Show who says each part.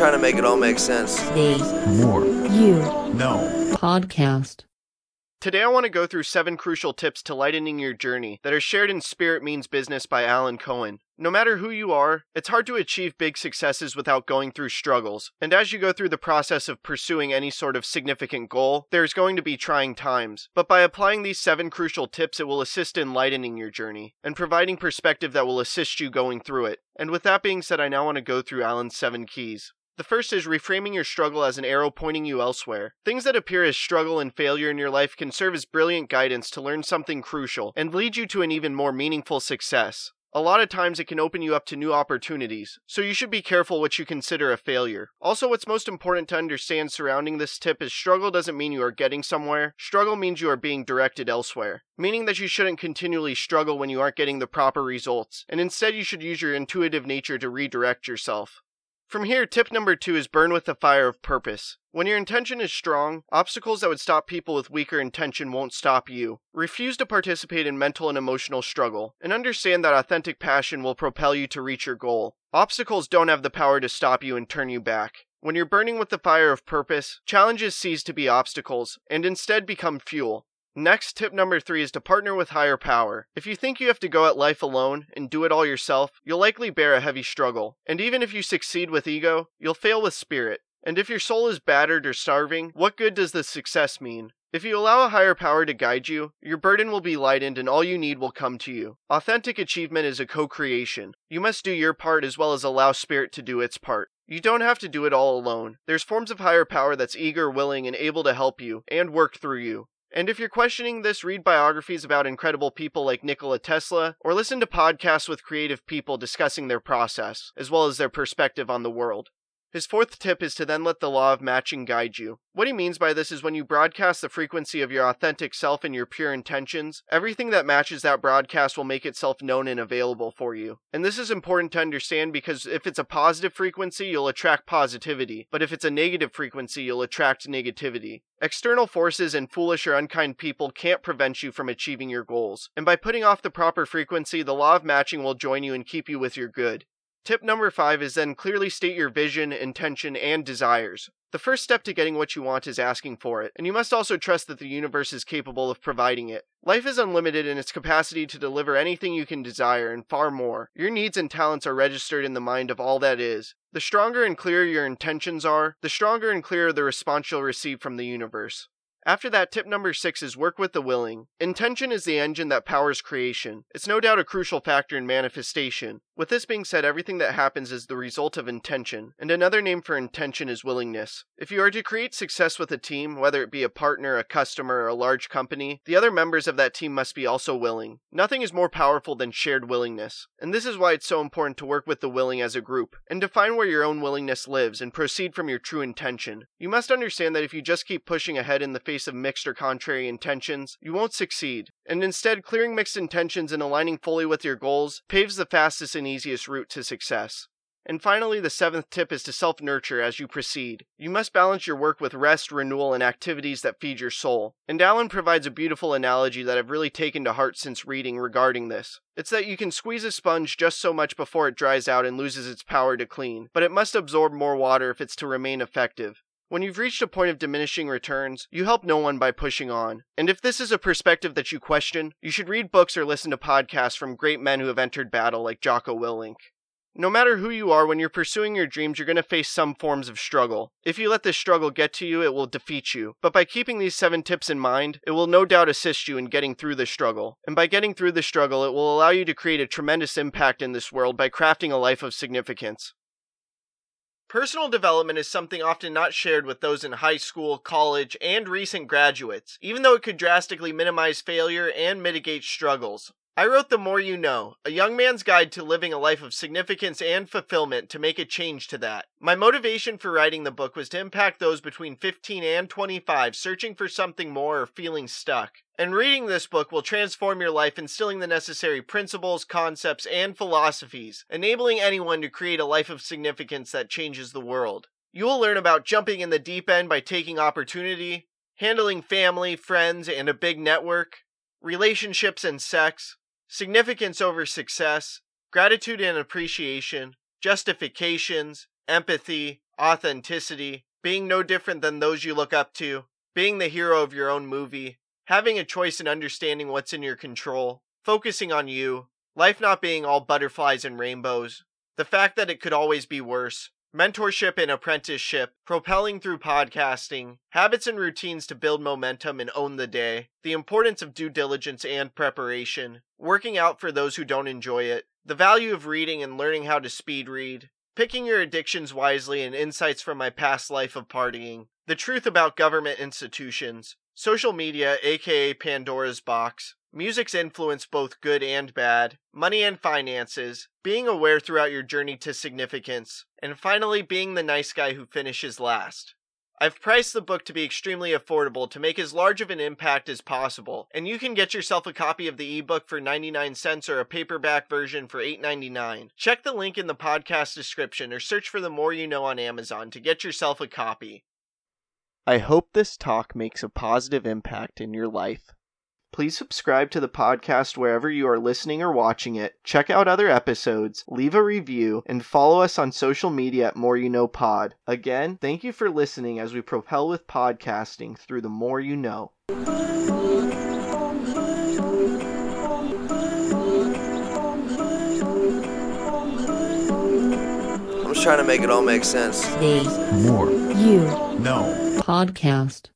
Speaker 1: trying to make it all make sense.
Speaker 2: The
Speaker 3: More.
Speaker 2: You
Speaker 3: No.
Speaker 2: Podcast.
Speaker 4: Today, I want to go through seven crucial tips to lightening your journey that are shared in Spirit Means Business by Alan Cohen. No matter who you are, it's hard to achieve big successes without going through struggles. And as you go through the process of pursuing any sort of significant goal, there's going to be trying times. But by applying these seven crucial tips, it will assist in lightening your journey and providing perspective that will assist you going through it. And with that being said, I now want to go through Alan's seven keys. The first is reframing your struggle as an arrow pointing you elsewhere. Things that appear as struggle and failure in your life can serve as brilliant guidance to learn something crucial and lead you to an even more meaningful success. A lot of times it can open you up to new opportunities, so you should be careful what you consider a failure. Also, what's most important to understand surrounding this tip is struggle doesn't mean you are getting somewhere, struggle means you are being directed elsewhere. Meaning that you shouldn't continually struggle when you aren't getting the proper results, and instead you should use your intuitive nature to redirect yourself. From here, tip number two is burn with the fire of purpose. When your intention is strong, obstacles that would stop people with weaker intention won't stop you. Refuse to participate in mental and emotional struggle, and understand that authentic passion will propel you to reach your goal. Obstacles don't have the power to stop you and turn you back. When you're burning with the fire of purpose, challenges cease to be obstacles, and instead become fuel. Next, tip number three is to partner with higher power. If you think you have to go at life alone and do it all yourself, you'll likely bear a heavy struggle. And even if you succeed with ego, you'll fail with spirit. And if your soul is battered or starving, what good does the success mean? If you allow a higher power to guide you, your burden will be lightened and all you need will come to you. Authentic achievement is a co creation. You must do your part as well as allow spirit to do its part. You don't have to do it all alone. There's forms of higher power that's eager, willing, and able to help you and work through you. And if you're questioning this, read biographies about incredible people like Nikola Tesla, or listen to podcasts with creative people discussing their process, as well as their perspective on the world. His fourth tip is to then let the law of matching guide you. What he means by this is when you broadcast the frequency of your authentic self and your pure intentions, everything that matches that broadcast will make itself known and available for you. And this is important to understand because if it's a positive frequency, you'll attract positivity, but if it's a negative frequency, you'll attract negativity. External forces and foolish or unkind people can't prevent you from achieving your goals. And by putting off the proper frequency, the law of matching will join you and keep you with your good. Tip number five is then clearly state your vision, intention, and desires. The first step to getting what you want is asking for it, and you must also trust that the universe is capable of providing it. Life is unlimited in its capacity to deliver anything you can desire and far more. Your needs and talents are registered in the mind of all that is. The stronger and clearer your intentions are, the stronger and clearer the response you'll receive from the universe. After that, tip number six is work with the willing. Intention is the engine that powers creation. It's no doubt a crucial factor in manifestation. With this being said, everything that happens is the result of intention, and another name for intention is willingness. If you are to create success with a team, whether it be a partner, a customer, or a large company, the other members of that team must be also willing. Nothing is more powerful than shared willingness, and this is why it's so important to work with the willing as a group, and define where your own willingness lives and proceed from your true intention. You must understand that if you just keep pushing ahead in the face of mixed or contrary intentions, you won't succeed, and instead clearing mixed intentions and aligning fully with your goals paves the fastest and easiest route to success. And finally, the seventh tip is to self nurture as you proceed. You must balance your work with rest, renewal, and activities that feed your soul. And Alan provides a beautiful analogy that I've really taken to heart since reading regarding this. It's that you can squeeze a sponge just so much before it dries out and loses its power to clean, but it must absorb more water if it's to remain effective. When you've reached a point of diminishing returns, you help no one by pushing on. And if this is a perspective that you question, you should read books or listen to podcasts from great men who have entered battle like Jocko Willink. No matter who you are, when you're pursuing your dreams, you're going to face some forms of struggle. If you let this struggle get to you, it will defeat you. But by keeping these seven tips in mind, it will no doubt assist you in getting through the struggle. And by getting through the struggle, it will allow you to create a tremendous impact in this world by crafting a life of significance. Personal development is something often not shared with those in high school, college, and recent graduates, even though it could drastically minimize failure and mitigate struggles. I wrote The More You Know, a young man's guide to living a life of significance and fulfillment to make a change to that. My motivation for writing the book was to impact those between 15 and 25 searching for something more or feeling stuck. And reading this book will transform your life, instilling the necessary principles, concepts, and philosophies, enabling anyone to create a life of significance that changes the world. You will learn about jumping in the deep end by taking opportunity, handling family, friends, and a big network, relationships and sex, significance over success, gratitude and appreciation, justifications, empathy, authenticity, being no different than those you look up to, being the hero of your own movie, having a choice and understanding what's in your control, focusing on you, life not being all butterflies and rainbows, the fact that it could always be worse, mentorship and apprenticeship, propelling through podcasting, habits and routines to build momentum and own the day, the importance of due diligence and preparation, working out for those who don't enjoy it, the value of reading and learning how to speed read, picking your addictions wisely and insights from my past life of partying, the truth about government institutions, social media, aka Pandora's box, Music's influence both good and bad, money and finances, being aware throughout your journey to significance, and finally being the nice guy who finishes last. I've priced the book to be extremely affordable to make as large of an impact as possible, and you can get yourself a copy of the ebook for 99 cents or a paperback version for $8.99. Check the link in the podcast description or search for The More You Know on Amazon to get yourself a copy. I hope this talk makes a positive impact in your life. Please subscribe to the podcast wherever you are listening or watching it. Check out other episodes, leave a review, and follow us on social media at More You Know Pod. Again, thank you for listening as we propel with podcasting through the more you know.
Speaker 1: I'm just trying to make it all make sense.
Speaker 2: The
Speaker 3: More.
Speaker 2: You
Speaker 3: No.
Speaker 2: Podcast.